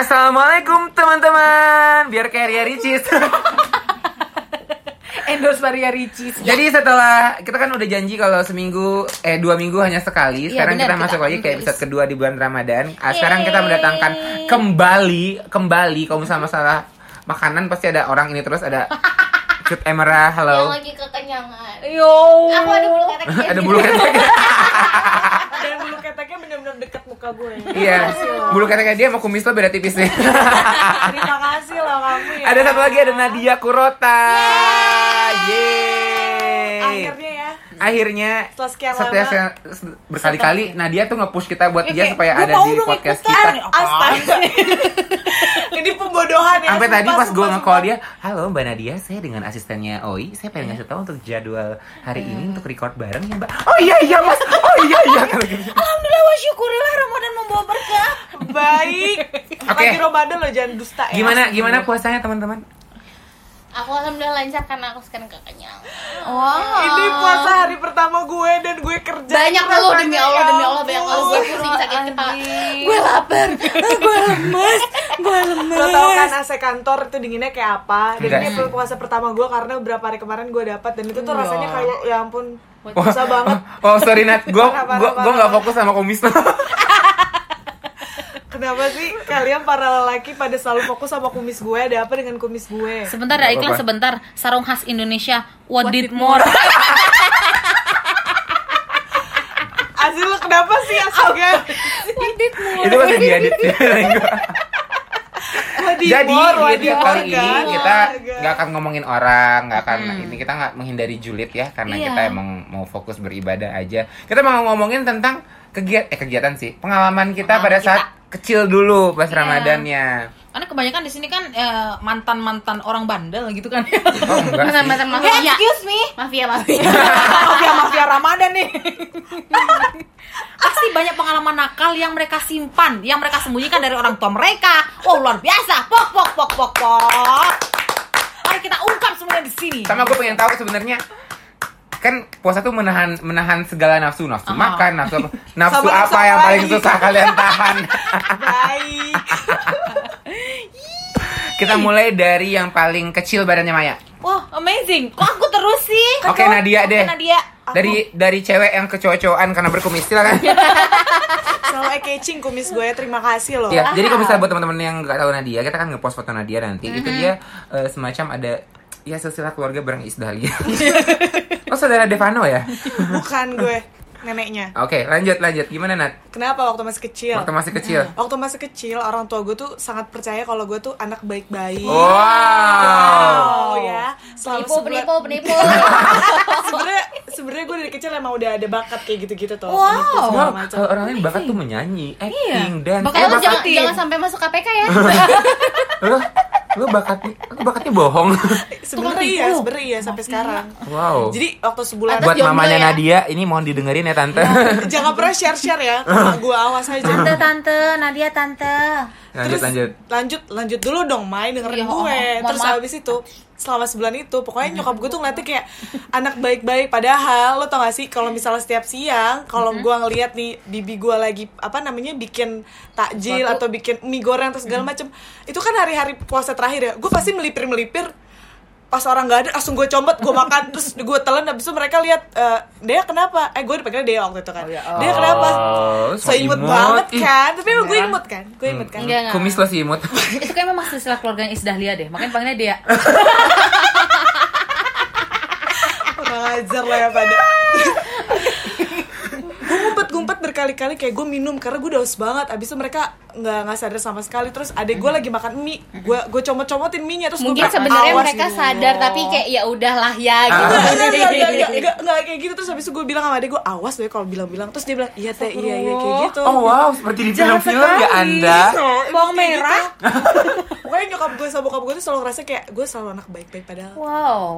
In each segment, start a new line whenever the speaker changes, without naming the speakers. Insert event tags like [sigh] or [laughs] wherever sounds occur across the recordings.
Assalamualaikum teman-teman. Biar kayak Ria Ricis. [laughs]
Endorse Maria Ricis.
Jadi setelah kita kan udah janji kalau seminggu eh dua minggu hanya sekali.
Iya,
Sekarang
benar,
kita
kita
masuk lagi ke
rilis.
episode kedua di bulan Ramadan. Ah, sekarang kita mendatangkan kembali kembali kalau misalnya masalah makanan pasti ada orang ini terus ada [laughs] Cut Emera,
yang
halo.
lagi kekenyangan.
Yo.
Aku ada bulu ketek.
ada bulu ketek. [laughs]
Muka gue.
Iya, bulu keteknya dia sama kumis lo beda tipis nih. [laughs]
Terima kasih loh kamu ya.
ada satu lagi ada Nadia Kurota. Yeay.
Akhirnya ya.
Akhirnya
Setelah sekian
setelah
lama.
berkali-kali Nadia tuh nge-push kita buat dia supaya
"Gua
ada di podcast
ikutan."
kita.
Astaga. [laughs] Ini pembodohan ya.
Sampai
sumpah,
tadi pas gue nge-call dia, halo Mbak Nadia, saya dengan asistennya Oi, saya pengen ngasih tahu untuk jadwal hari ini untuk record bareng ya Mbak. Oh iya iya mas, oh iya iya. [laughs]
Alhamdulillah wa syukurillah Ramadan membawa berkah. [laughs]
Baik.
Oke.
Lagi Ramadan loh jangan dusta ya.
Gimana gimana puasanya teman-teman?
Aku alhamdulillah lancar karena aku sekarang kekenyangan.
Ini puasa hari pertama gue dan gue kerja.
Banyak ngeluh demi Allah, demi
ya
Allah, banyak ngeluh. Gue pusing sakit kepala.
Gue
lapar. Gue lemes. Gue lemes.
Lo tau kan AC kantor itu dinginnya kayak apa? Dan ini puasa pertama gue karena beberapa hari kemarin gue dapat dan itu tuh rasanya kayak ya ampun
Wah,
susah banget.
Oh sorry Nat, gue gue gue nggak fokus sama kumis lo. [laughs]
Kenapa sih kalian para lelaki pada selalu fokus sama kumis gue? Ada apa dengan kumis gue?
Sebentar ada
Nggak
iklan sebentar. Sarung khas Indonesia. What,
What
did
did
more?
Asli lo kenapa sih asalnya?
Itu masih diedit. [laughs] Jadi jadi kali ini kita nggak akan ngomongin orang, nggak akan ini kita nggak menghindari julid ya karena
Iya.
kita emang mau fokus beribadah aja. Kita mau ngomongin tentang kegiatan eh kegiatan sih pengalaman kita pada saat kecil dulu pas Ramadannya.
Karena kebanyakan di sini kan eh, mantan-mantan orang bandel gitu kan.
Oh sih.
Mantan mafia.
Excuse me.
Mafia mafia. [laughs]
Mafia mafia Ramadan nih. [laughs]
Pasti banyak pengalaman nakal yang mereka simpan, yang mereka sembunyikan dari orang tua mereka. Oh luar biasa. Pok pok pok pok pok. Mari kita ungkap semuanya di sini.
Sama gue pengen tahu sebenarnya kan puasa tuh menahan menahan segala nafsu nafsu
Ah.
makan nafsu apa [laughs] nafsu
Sama nafsu
apa yang
apa
paling susah kalian tahan [laughs]
Baik.
kita mulai dari yang paling kecil badannya Maya
Wah, amazing. Kok aku terus sih?
Oke, Nadia deh.
Oke, Nadia.
dari dari cewek yang kecocokan karena berkumis silakan [laughs]
Selalu eye catching kumis gue. Terima kasih loh.
ya jadi kalau misalnya buat teman-teman yang nggak tahu Nadia kita kan ngepost foto Nadia nanti itu dia eh, semacam ada ya silsilah keluarga bareng Isdahlia oh saudara Devano ya
Bukan gue neneknya.
oke lanjut lanjut gimana Nat
Kenapa waktu masih kecil?
waktu masih kecil
Waktu masih kecil, orang tua gue tuh sangat percaya kalau gue tuh anak baik-baik.
wow
Oh ya, selalu
Penipu,
sebelah-
penipu, penipu. [laughs]
sebenarnya sebenarnya gue dari kecil emang udah ada bakat kayak gitu-gitu tuh.
Wow.
Wow, kalau orang lain bakat tuh menyanyi, acting, dan
Makanya lu
bakat
jangan, jangan sampai masuk KPK ya. [laughs] [laughs]
lu bakatnya lu bakatnya bohong. [laughs]
Sebenarnya iya, sebenarnya iya sampai sekarang.
wow.
Jadi waktu sebulan
buat
jomblo
mamanya
ya.
Nadia ini mohon didengerin ya tante.
jangan pernah share-share ya, sama gue awas aja.
Tante, tante, Nadia, tante.
Lanjut
Terus,
lanjut.
lanjut lanjut dulu dong Mai dengerin
Iya, oh,
gue
oh,
terus
maaf.
habis itu selama sebulan itu pokoknya nyokap gue tuh ngeliatnya kayak anak baik-baik padahal lo tau gak sih kalau misalnya setiap siang kalau gue ngeliat nih bibi gue lagi apa namanya bikin takjil
Suatu.
atau bikin mie goreng atau segala macem itu kan hari-hari puasa terakhir ya gue pasti melipir melipir pas orang nggak ada langsung gue combet gue makan terus gue telan habis itu mereka lihat eh Dea kenapa eh gue dipanggilnya Dea waktu itu kan Dea kenapa
Oh, so
so imut
imut.
banget
Ih.
kan tapi emang gue imut kan gue imut kan
Enggak, enggak.
Kumis lo sih imut. [laughs]
Itu kayak memang silsilah keluarganya Isdahlia deh. Makanya panggilnya dia. [laughs]
Kurang ajar lah ya pada gue berkali-kali kayak gue minum karena gue udah haus banget. Abis itu mereka nggak nggak sadar sama sekali. Terus adek gue lagi makan mie. Gue gue comot-comotin mie nya terus
Mungkin
gue
sebenarnya
"Awas
mereka
gitu."
sadar tapi kayak ya udahlah ya gitu.
Enggak, enggak, enggak, enggak, enggak, enggak, enggak kayak gitu. Terus habis itu gue bilang sama adek gue awas deh kalau bilang-bilang. Terus dia bilang iya teh iya iya kayak gitu.
Oh wow, seperti di film-film ya Anda.
Bawang merah. [laughs]
pokoknya nyokap gue sama bokap gue tuh selalu ngerasa kayak gue selalu anak baik-baik padahal.
Wow.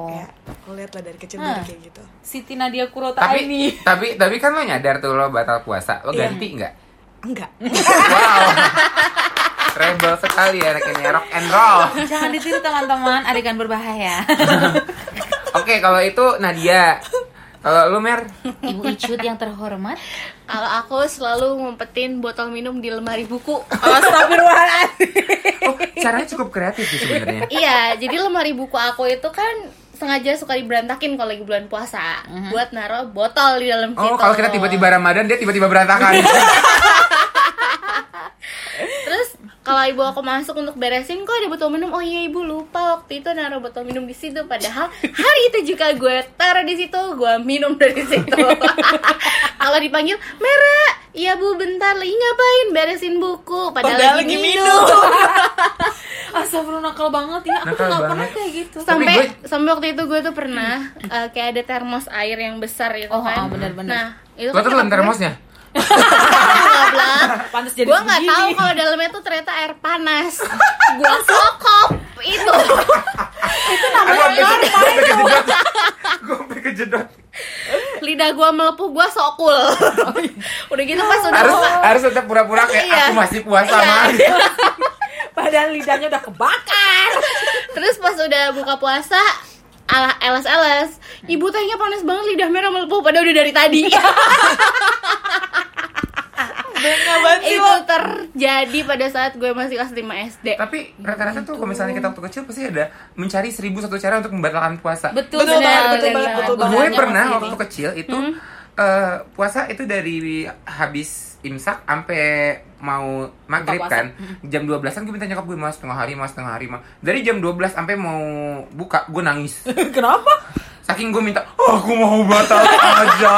Lo liat lah dari kecil udah
Hah.
kayak gitu
Siti Nadia Kurota
Tapi
ini.
tapi tapi kan lo nyadar tuh lo batal puasa. Lo
Iya.
ganti nggak?
enggak
Wow. Rebel sekali ya anak ini rock and roll.
Jangan ditiru teman-teman, adegan berbahaya. [laughs]
Oke, kalau itu Nadia. Kalau lu Mer,
Ibu Icut yang terhormat.
Kalau aku selalu ngumpetin botol minum di lemari buku.
Astagfirullahaladzim.
caranya cukup kreatif sih sebenarnya.
Iya, jadi lemari buku aku itu kan sengaja suka diberantakin kalau lagi bulan puasa buat naruh botol di dalam situ.
Oh, kalau kita tiba-tiba Ramadan dia tiba-tiba berantakan. [laughs]
Terus kalau ibu aku masuk untuk beresin kok ada botol minum. Oh iya ibu lupa waktu itu naruh botol minum di situ. Padahal hari itu juga gue taruh di situ, gue minum dari situ. [laughs] kalau dipanggil Mera, iya bu bentar lagi ngapain beresin buku. Padahal,
Padahal
lagi,
lagi
minum.
minum. [laughs]
Astagfirullah nakal banget ya. Aku
Nakal
nggak pernah kayak gitu.
Sampai
gue-
sampai waktu itu gue tuh pernah eh, kayak ada termos air yang besar gitu
Oh,
kan.
oh, benar-benar.
Nah, itu
Lo tuh termosnya?
Goblok.
Pantas jadi
gue nggak
segini.
tahu kalau dalamnya tuh ternyata air panas [laughs] gue sokop itu
gue sampai kejedot. Gue sampai kejedot.
lidah gue melepuh gue sokul udah gitu pas udah
Harus harus tetap pura-pura kayak
Iya.
aku masih puasa
Iya. [laughs]
Padahal lidahnya udah kebakar.
terus pas udah buka puasa ala elas elas ibu tehnya panas banget lidah merah melepuh padahal udah dari tadi.
Sih
itu terjadi pada saat gue masih kelas 5 SD
Tapi rata-rata tuh kalau misalnya kita waktu kecil pasti ada mencari seribu satu cara untuk membatalkan puasa.
Betul,
Betul
benar,
betul
benar.
banget, betul
gue pernah waktu kecil itu eh, puasa itu dari habis imsak sampai mau maghrib kan jam 12an gue minta nyokap gue mas setengah hari mas setengah hari mas. Dari jam 12 sampai mau buka gue nangis. [laughs]
Kenapa?
saking gue minta oh, aku mau batal aja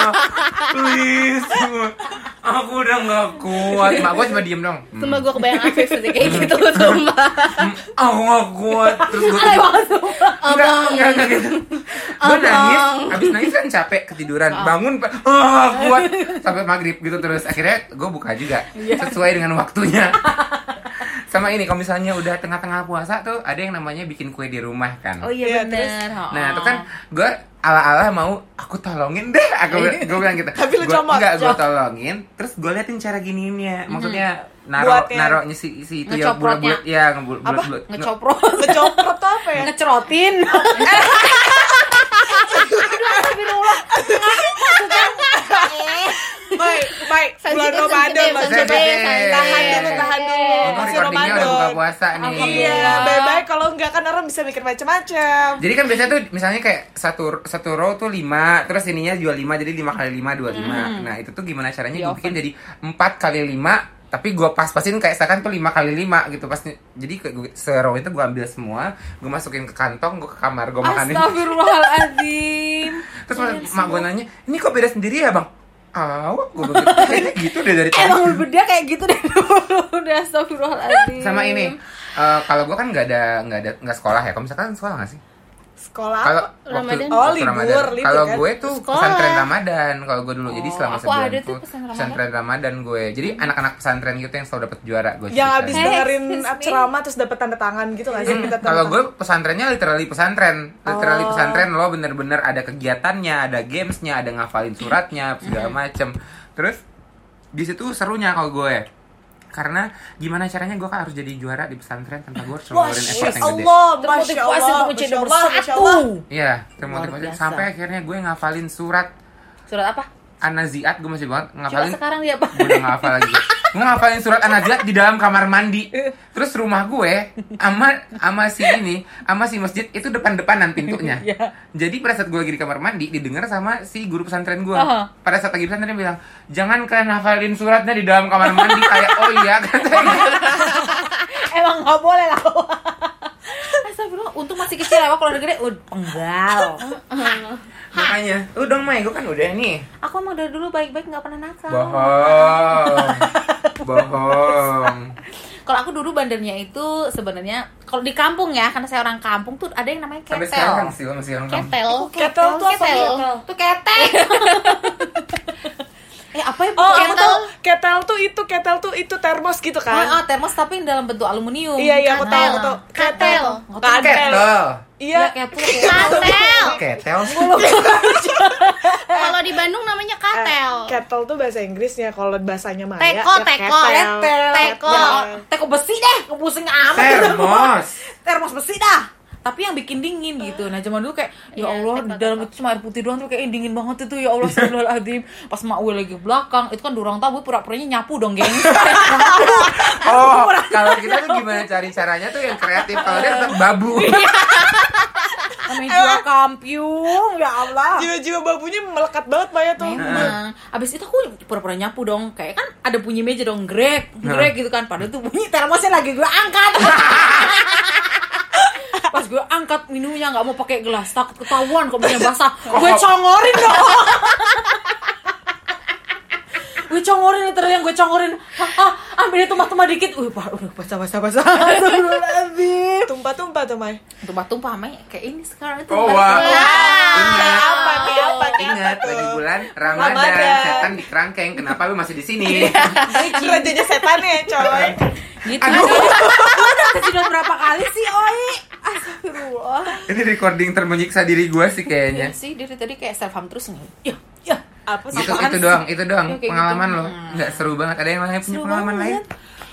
[laughs] please aku udah nggak kuat. Mak gue cuma diem dong. Hmm,
Sumpah gue kebayang Afif sih kayak gitu Sumpah.
Hmm, aku nggak kuat. Terus gue enggak enggak enggak gitu. Gue nangis. Abis nangis kan capek ketiduran. Bangun pa- ah kuat. Sampai maghrib gitu terus. Akhirnya gue buka juga. Sesuai dengan waktunya [laughs] sama ini kalau misalnya udah tengah-tengah puasa tuh ada yang namanya bikin kue di rumah kan
Oh iya
Iya,
benar. Oh.
Nah itu kan gue ala-ala mau aku tolongin deh aku [laughs] gue bilang gitu
Tapi lu
Gua-
comot,
enggak gue tolongin terus gue liatin cara giniinnya maksudnya naro naronya si si itu ya
Ngecoprotnya.
bulat-bulat ya ngebul
Apa?
bulat
Ngecoprot, [laughs]
Ngecoprot tuh apa ya?
ngecerotin. [laughs]
Baik, baik. Bulan
Sensitif,
Ramadan Mas. Tahan dulu, tahan dulu.
Ini
Masih
recordingnya udah buka
Ramadan.
puasa nih
Iya, baik-baik kalau enggak kan orang bisa mikir macam-macam.
Jadi kan biasanya tuh misalnya kayak satu satu row tuh lima, terus ininya jual lima, jadi lima kali lima dua lima. Nah itu tuh gimana caranya gue bikin jadi empat kali lima, tapi gue pas-pasin kayak seakan tuh lima kali lima gitu pas jadi kayak gue se row itu gue ambil semua, gue masukin ke kantong, gue ke kamar, gue makanin.
Astagfirullahaladzim. [laughs]
Terus mak, mak gue nanya, ini kok beda sendiri ya bang? Awak gue begitu, kayaknya [laughs] gitu deh dari
Emang berbeda kayak gitu deh dulu. [laughs] Udah astagfirullahaladzim.
Sama ini, eh, kalau gue kan nggak ada nggak ada nggak sekolah ya. Kalau misalkan sekolah nggak sih?
Sekolah
Kalau
apa?
Ramadan.
Oh,
waktu
libur,
Ramadan.
libur
Kalau
kan?
gue tuh
Sekolah.
pesantren Ramadan. Kalau gue dulu, jadi
Oh,
selama
aku
sebulan
ada tuh
tuh
pesantren Ramadan.
pesantren Ramadan gue. Jadi anak-anak pesantren gitu yang selalu dapat juara gue.
Yang habis
Hey,
dengerin
excuse me.
ceramah terus dapat tanda tangan gitu nggak sih?
Hmm, kalau gue pesantrennya literally pesantren, literally
Oh.
pesantren lo bener-bener ada kegiatannya, ada gamesnya, ada ngafalin suratnya, segala macem. Terus di situ serunya kalau gue karena gimana caranya gue kan harus jadi juara di pesantren tanpa gue harus ngeluarin effort yang gede.
Allah, Masya
Termotivasi
Allah,
untuk menjadi
Masya
nomor satu.
Iya, termotivasi sampai akhirnya gue ngafalin surat
Surat apa?
Anaziat gue masih banget
Coba
ngafalin
sekarang dia apa?
gue udah gak hafal lagi [laughs] ngafalin surat An-Naziat di dalam kamar mandi. Terus rumah gue ama ama si ini ama si masjid itu depan-depanan pintunya. [laughs]
Iya.
jadi pada saat gue lagi di kamar mandi didengar sama si guru pesantren gue. Pada saat lagi pesantren dia bilang jangan kalian hafalin suratnya di dalam kamar mandi. Kayak oh iya [laughs]
Emang nggak boleh lah. Astagfirullah, untung masih kecil ya, kalau udah gede udah penggal.
makanya lu dong Mai gue kan udah nih.
Aku emang dari dulu baik-baik nggak pernah nakal.
bohong bohong [laughs]
Kalau aku dulu bandernya itu sebenarnya kalau di kampung ya, karena saya orang kampung tuh ada yang namanya
sampai
ketel.
sekarang sih masih orang kampung.
Ketel
Ketel tuh apa?
Ketel.
Tuh ketek. [laughs] eh apa ya?
Oh, aku
Ketel.
tahu. Ketel tuh itu, ketel tuh itu termos gitu
Oh,
kan?
oh, termos tapi dalam bentuk aluminium.
Iya, iya, aku tahu,
Ketel.
aku tahu.
Ketel.
Ketel.
ketel
Iya.
Iya, ketel.
Katel
ketel [laughs]
Kalau di Bandung namanya katel
Eh, Kettle tuh bahasa Inggrisnya, kalau bahasanya Maya
Teko,
ya
teko.
ketel.
Teko.
Ya.
Teko besi deh, pusing amat.
termos [laughs]
termos besi dah tapi yang bikin dingin gitu nah zaman dulu kayak ya
Iya,
Allah
teko,
di dalam
teko.
itu cuma air putih doang tuh kayak dingin banget itu ya Allah astagfirullahaladzim pas mak gue lagi belakang itu kan dorang tahu pura-puranya nyapu dong geng [laughs]
Oh, kalau kita tuh gimana cari caranya tuh yang kreatif kalau dia tetap babu [laughs]
Namanya juga kampiung, ya Allah.
jiwa-jiwa babunya melekat banget Maya tuh
Memang. Abis itu aku pura-pura nyapu dong. Kayak kan ada bunyi meja dong, grek, grek gitu kan. Padahal tuh bunyi termosnya lagi gue angkat. [laughs] Pas gue angkat minumnya nggak mau pakai gelas, takut ketahuan kok minumnya basah. Gue congorin dong. [laughs] gue congorin terus yang gue congorin. Ah, ah, ambil tumpah-tumpah dikit. Uh pak udah basah basah basah. [laughs] Astagfirullahaladzim.
tumpah-tumpah tuh Maya
tumpah-tumpah Mai. Kayak ini sekarang itu.
Oh wow. Ingat.
Apa kayak apa kayak apa
ingat lagi bulan Ramadan,
Ramadan.
setan di kerangkeng. Kenapa lu masih di sini? [laughs]
Rajanya setan ya coy.
Gitu. Aduh. [laughs] udah kesidot berapa kali sih oi? Astagfirullah.
Ini recording termenyiksa diri gue sih
Iya
kayaknya
sih dari tadi kayak self harm terus nih. Ya
apa sih
itu
Apaan
itu
sih?
doang itu doang
kayak
pengalaman
gitu.
lo nggak seru banget ada yang lain punya
Seru
pengalaman
banget.
lain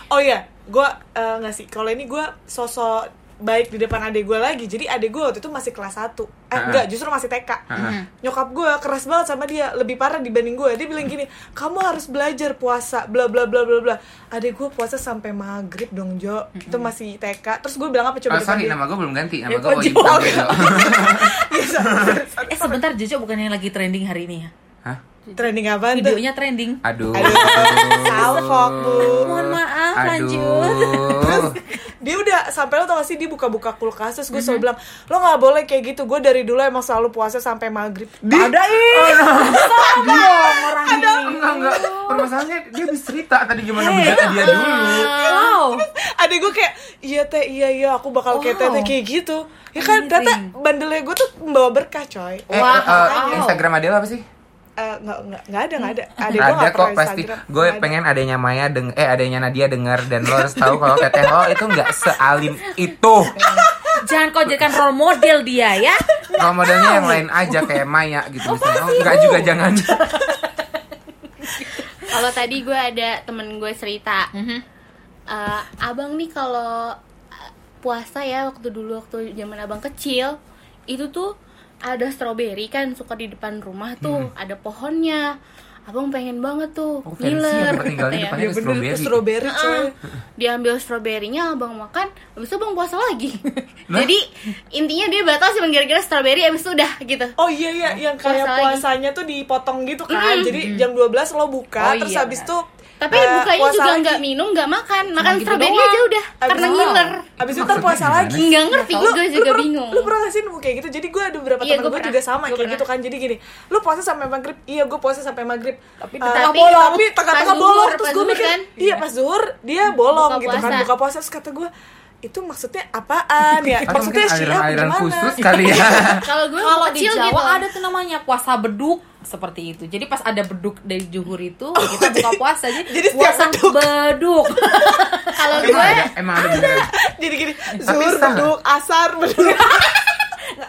Oh iya, gue nggak sih. Kalau ini gue sosok baik di depan adik gue lagi. Jadi adik gue waktu itu masih kelas 1 Eh
Ah.
enggak, justru masih TK.
Ah.
Nyokap gue keras banget sama dia, lebih parah dibanding gue. Dia bilang gini, kamu harus belajar puasa, bla bla bla bla bla. Adik gue puasa sampai maghrib dong Jo. Itu masih TK. Terus gue bilang apa coba
Oh, sorry,
dia?
nama gue belum ganti. Nama
Ya,
gue. [laughs]
Iya, sorry, sorry,
eh sebentar Jojo bukan yang lagi trending hari ini ya?
Trending apa tuh?
videonya trending
Aduh.
Aduh, [laughs] salfok bu.
mohon maaf
Aduh. [laughs]
lanjut
dia udah sampai lo tau gak sih dia buka-buka kulkas terus gue selalu bilang lo nggak boleh kayak gitu gue dari dulu emang selalu puasa sampai maghrib
ada ih orang ini
Enggak, enggak. Permasalahannya dia habis cerita tadi gimana bedatnya dia dulu.
wow
adek gue kayak iya teh iya iya aku bakal kayak teh
Wow.
teh kayak gitu ya kan ternyata bandelnya gue tuh membawa berkah coy
Eh,
Wah,
eh,
wow.
Instagram Adela apa sih?
Eh, nggak nggak nggak ada nggak ada adek gue
ada
nggak
kok
pernah
pasti. Gue
Nggak ada.
pengen adanya Maya deng eh adanya Nadia dengar dan lo harus tahu kalau Teteh lo itu nggak sealim itu. [laughs]
jangan kau jadikan role model dia ya
Kalau modelnya yang lain aja kayak Maya gitu misalnya. Oh, enggak juga jangan. [laughs]
Kalau tadi gue ada temen gue cerita,
Mhm.
"Eh, abang nih kalau eh, puasa ya waktu dulu waktu zaman abang kecil itu tuh ada stroberi kan suka di depan rumah tuh ada pohonnya. Abang pengen banget tuh
Oh,
ngiler
tempat tinggalnya
katanya.
Iya itu strawberry coy
Heeh. diambil stroberinya abang makan habis itu abang puasa lagi [laughs] jadi intinya dia batal cuma gara-gara stroberi habis itu udah gitu
Oh iya iya yang kayak
Puasa lagi.
puasanya tuh dipotong gitu kan.
Mm.
Jadi jam 12 lo buka
Oh,
terus
iya,
habis
benar.
Tapi
eh,
bukanya
puasa
juga
lagi.
nggak minum nggak makan makan
gitu
stroberi aja udah
Abis
karena ngiler
Abis itu puasa lagi.
nggak ngerti
Lu,
gue
lu
juga
pernah,
bingung
Lu pernah gak sih nemu kayak gitu? Jadi gue ada beberapa
Iya,
temen
gua
gue juga sama
Gua
kayak gitu kan. Jadi gini, lu puasa sampai maghrib, iya gue puasa sampai maghrib.
Tapi
Eh,
di tengah
tapi,
bolong.
tapi tengah-tengah bolong. Terus gue mikir,
kan?
iya pas zuhur dia bolong
Buka
gitu kan. Buka puasa. Terus kata gue, itu maksudnya apaan ya?
Atau
Maksudnya
mungkin
siap
aliran-aliran
gimana?
khusus kali ya.
kalau gue
kalau di
kecil
Jawa
gitu
ada tuh namanya puasa beduk seperti itu. Jadi pas ada beduk dari juhur itu kita buka puasa jadi,
Jadi setiap
puasa
beduk.
beduk. [laughs]
kalau gue
ada, emang ada beneran. [laughs]
Jadi gini, zuhur beduk, asar beduk. [laughs]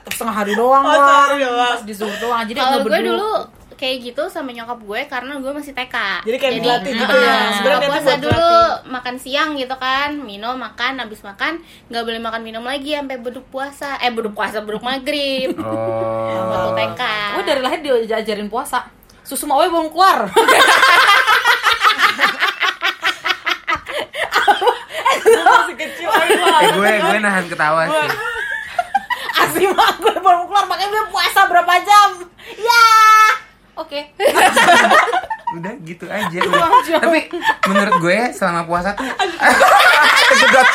setengah hari doang
Oh,
doang. Pas di zuhur doang. Jadi
kalau gue dulu kayak gitu sama nyokap gue karena gue masih TK
Jadi kayak dilatih gitu ya. Sebenarnya
puasa
buat
dulu
dilatih.
makan siang gitu kan minum makan habis makan nggak boleh makan minum lagi sampai beduk puasa eh beduk puasa beduk maghrib
Oh.
waktu TK
Gue dari lahir diajarin puasa. Susu mawe belum keluar. [laughs]
Masih kecil aja.
Eh, gue gue nahan ketawa sih.
Asli mah gue belum keluar makanya gue puasa berapa jam. Ya. Oke.
Udah gitu aja. udah. Tapi menurut gue selama puasa tuh [laughs] Kejedot.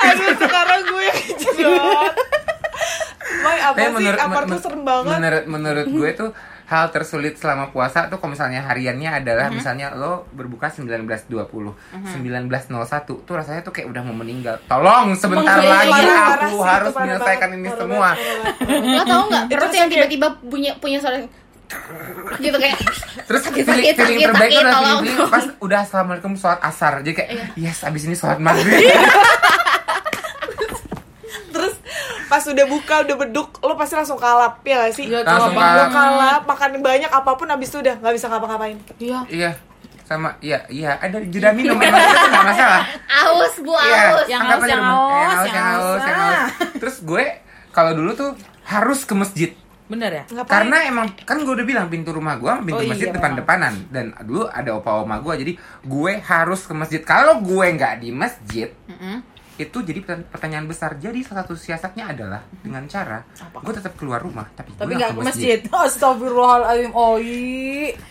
Aduh, sekarang gue kejedot. Boy, apa
Tapi
sih?
menurut
Apa
men-
tuh serem banget?
menurut menurut gue tuh hal tersulit selama puasa tuh kalau misalnya hariannya adalah
Mhm.
misalnya lo berbuka 19.20 19.01 tuh rasanya tuh kayak udah mau meninggal tolong sebentar lagi
parah
aku harus menyelesaikan ini
parah
semua
parah
lo tau nggak
Itu
perut yang tiba-tiba punya punya suara gitu kayak
terus
Sakit,
feeling,
sakit,
feeling
sakit,
terbaik
sakit,
feeling, feeling pas udah assalamualaikum sholat asar jadi kayak
Iya.
yes abis ini sholat maghrib [laughs]
Terus pas udah buka udah beduk lo pasti langsung kalap ya gak sih?
Iya,
Langsung kalap.
kalap makan banyak apa pun abis itu udah nggak bisa ngapa-ngapain.
Iya.
iya sama iya iya ada jeda minum emang itu nggak masalah
aus bu
Iya,
aus
Yang
anggap
haus,
aja
yang
rumah.
haus,
yang haus,
yang
yang haus,
haus,
yang
ah.
haus. Terus gue kalau dulu tuh harus ke masjid.
Bener ya?
Ngapain?
Karena emang kan gue udah bilang pintu rumah gue sama pintu
Oh iya,
masjid depan-depanan dan dulu ada opa oma gue jadi gue harus ke masjid. Kalau gue nggak di masjid
Mm-mm.
itu jadi pertan- pertanyaan besar. Jadi salah satu siasatnya adalah dengan cara gue tetap keluar rumah tapi,
Tapi
gue
nggak ke masjid. [laughs] Astagfirullahaladzim, Oi.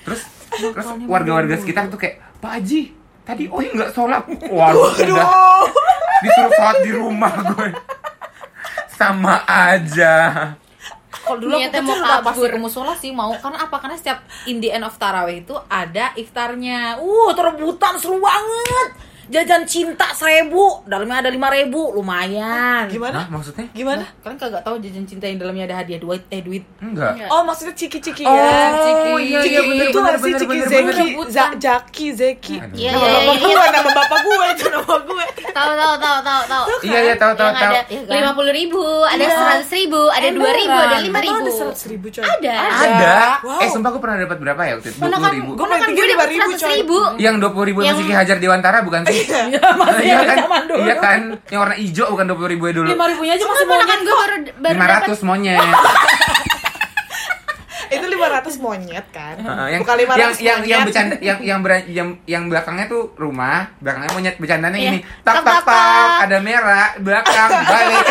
Terus terus warga-warga sekitar tuh kayak Pak Haji tadi Oi nggak sholat. Waduh udah disuruh sholat di rumah gue. [laughs] Sama aja.
Kalau dulu aku
Niatnya mau
pasti
kabur.
ke musola sih mau karena apa? Karena setiap in the end of taraweh itu ada iftarnya. Uh, terebutan seru banget. Jajan cinta seribu, dalamnya ada lima ribu, lumayan.
Gimana?
Hah, maksudnya?
Gimana?
Kalian kagak tahu jajan cinta yang dalamnya ada hadiah duit, eh duit.
Enggak.
Oh maksudnya ciki-ciki
Oh,
ya
Ciki. iya, iya, bener,
itu
bener,
sih Ciki
bener,
Zeki
bener.
Za- Jaki Zeki.
Iya,
Nama
iya,
bapak
iya,
gue Nama bapak gue itu nama gue
tahu tahu tahu tahu tahu
Iya, iya, tahu, tahu, tahu.
ada
Iya kan?
lima puluh ribu ada
Iya.
seratus ribu ada dua ribu ada
Emberan.
lima ribu
ada seratus ribu coy
ada
Ada. Eh, sumpah gue pernah dapat berapa ya waktu itu? Dua
ponakan
ribu.
Gue dapat
5.000,
seratus ribu
Yang dua puluh ribu yang
Yang-
Siki Hajar Dewantara bukan sih?
Iya, masih
iya
yang
kan?
zaman dulu.
Iya kan? Yang warna hijau bukan dua puluh ribu dulu.
Lima ribunya aja masih monyet
gue baru baru
Lima
dapat
ratus monyet. [laughs]
Itu 500 monyet kan
Heeh, [laughs] yang
Bukan 500
yang yang yang
monyet.
bercanda yang yang ber- yang yang belakangnya tuh rumah, belakangnya monyet bercandanya
Iya. Tak,
tak
tak,
tak,
tak.
ada merah, belakang balik. [laughs]